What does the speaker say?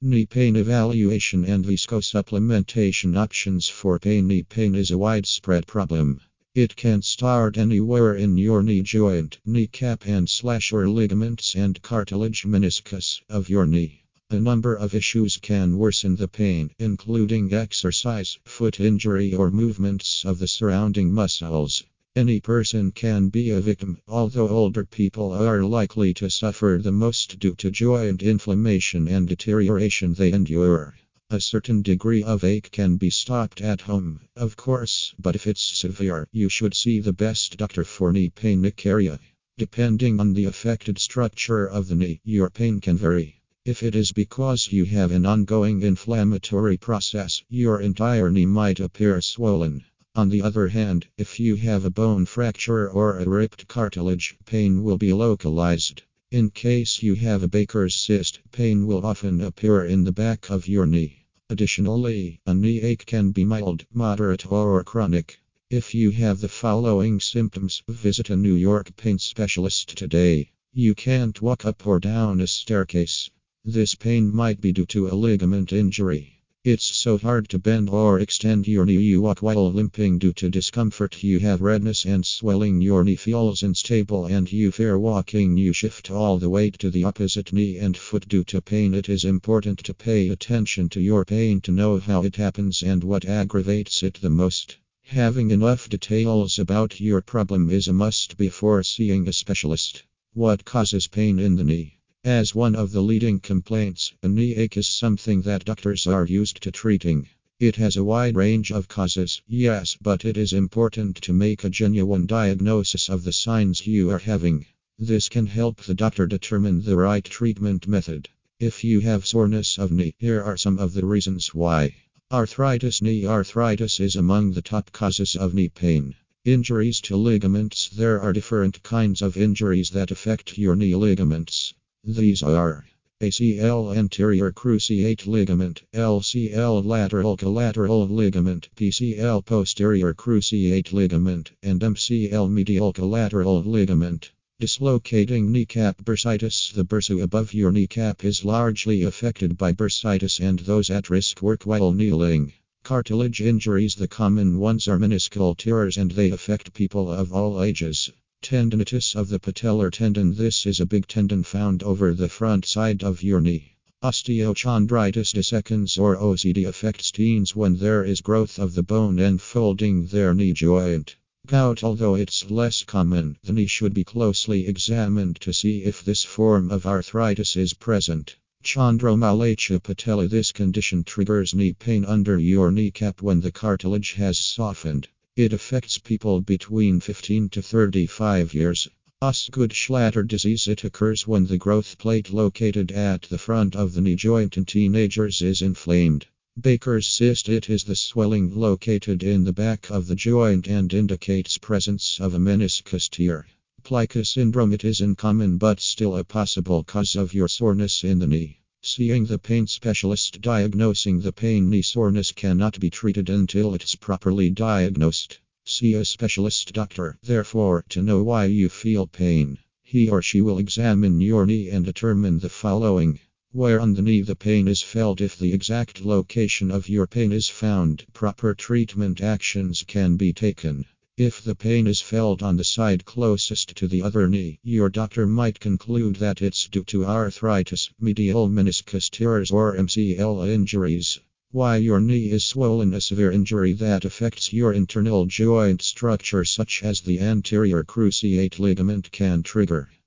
Knee pain evaluation and viscosupplementation options for pain. Knee pain is a widespread problem. It can start anywhere in your knee joint, kneecap, and slash or ligaments and cartilage meniscus of your knee. A number of issues can worsen the pain, including exercise, foot injury, or movements of the surrounding muscles. Any person can be a victim, although older people are likely to suffer the most due to joint inflammation and deterioration they endure. A certain degree of ache can be stopped at home, of course, but if it's severe, you should see the best doctor for knee pain area. Depending on the affected structure of the knee, your pain can vary. If it is because you have an ongoing inflammatory process, your entire knee might appear swollen. On the other hand, if you have a bone fracture or a ripped cartilage, pain will be localized. In case you have a Baker's cyst, pain will often appear in the back of your knee. Additionally, a knee ache can be mild, moderate, or chronic. If you have the following symptoms, visit a New York pain specialist today. You can't walk up or down a staircase. This pain might be due to a ligament injury. It's so hard to bend or extend your knee you walk while limping due to discomfort. You have redness and swelling. Your knee feels unstable and you fear walking. You shift all the weight to the opposite knee and foot due to pain. It is important to pay attention to your pain to know how it happens and what aggravates it the most. Having enough details about your problem is a must before seeing a specialist. What causes pain in the knee? As one of the leading complaints, a knee ache is something that doctors are used to treating. It has a wide range of causes, yes, but it is important to make a genuine diagnosis of the signs you are having. This can help the doctor determine the right treatment method. If you have soreness of knee, here are some of the reasons why. Arthritis Knee arthritis is among the top causes of knee pain. Injuries to ligaments There are different kinds of injuries that affect your knee ligaments. These are ACL anterior cruciate ligament, LCL lateral collateral ligament, PCL posterior cruciate ligament, and MCL medial collateral ligament. Dislocating kneecap bursitis The bursa above your kneecap is largely affected by bursitis and those at risk work while kneeling. Cartilage injuries The common ones are meniscal tears and they affect people of all ages. Tendinitis of the patellar tendon This is a big tendon found over the front side of your knee. Osteochondritis dissecans or OCD affects teens when there is growth of the bone enfolding their knee joint. Gout Although it's less common, the knee should be closely examined to see if this form of arthritis is present. Chondromalacia patella This condition triggers knee pain under your kneecap when the cartilage has softened. It affects people between 15 to 35 years. Osgood Schlatter disease It occurs when the growth plate located at the front of the knee joint in teenagers is inflamed. Baker's cyst It is the swelling located in the back of the joint and indicates presence of a meniscus tear. Plica syndrome It is uncommon but still a possible cause of your soreness in the knee. Seeing the pain specialist diagnosing the pain knee soreness cannot be treated until it's properly diagnosed. See a specialist doctor, therefore, to know why you feel pain. He or she will examine your knee and determine the following. Where on the knee the pain is felt, if the exact location of your pain is found, proper treatment actions can be taken. If the pain is felt on the side closest to the other knee, your doctor might conclude that it's due to arthritis, medial meniscus tears, or MCL injuries. Why your knee is swollen, a severe injury that affects your internal joint structure, such as the anterior cruciate ligament, can trigger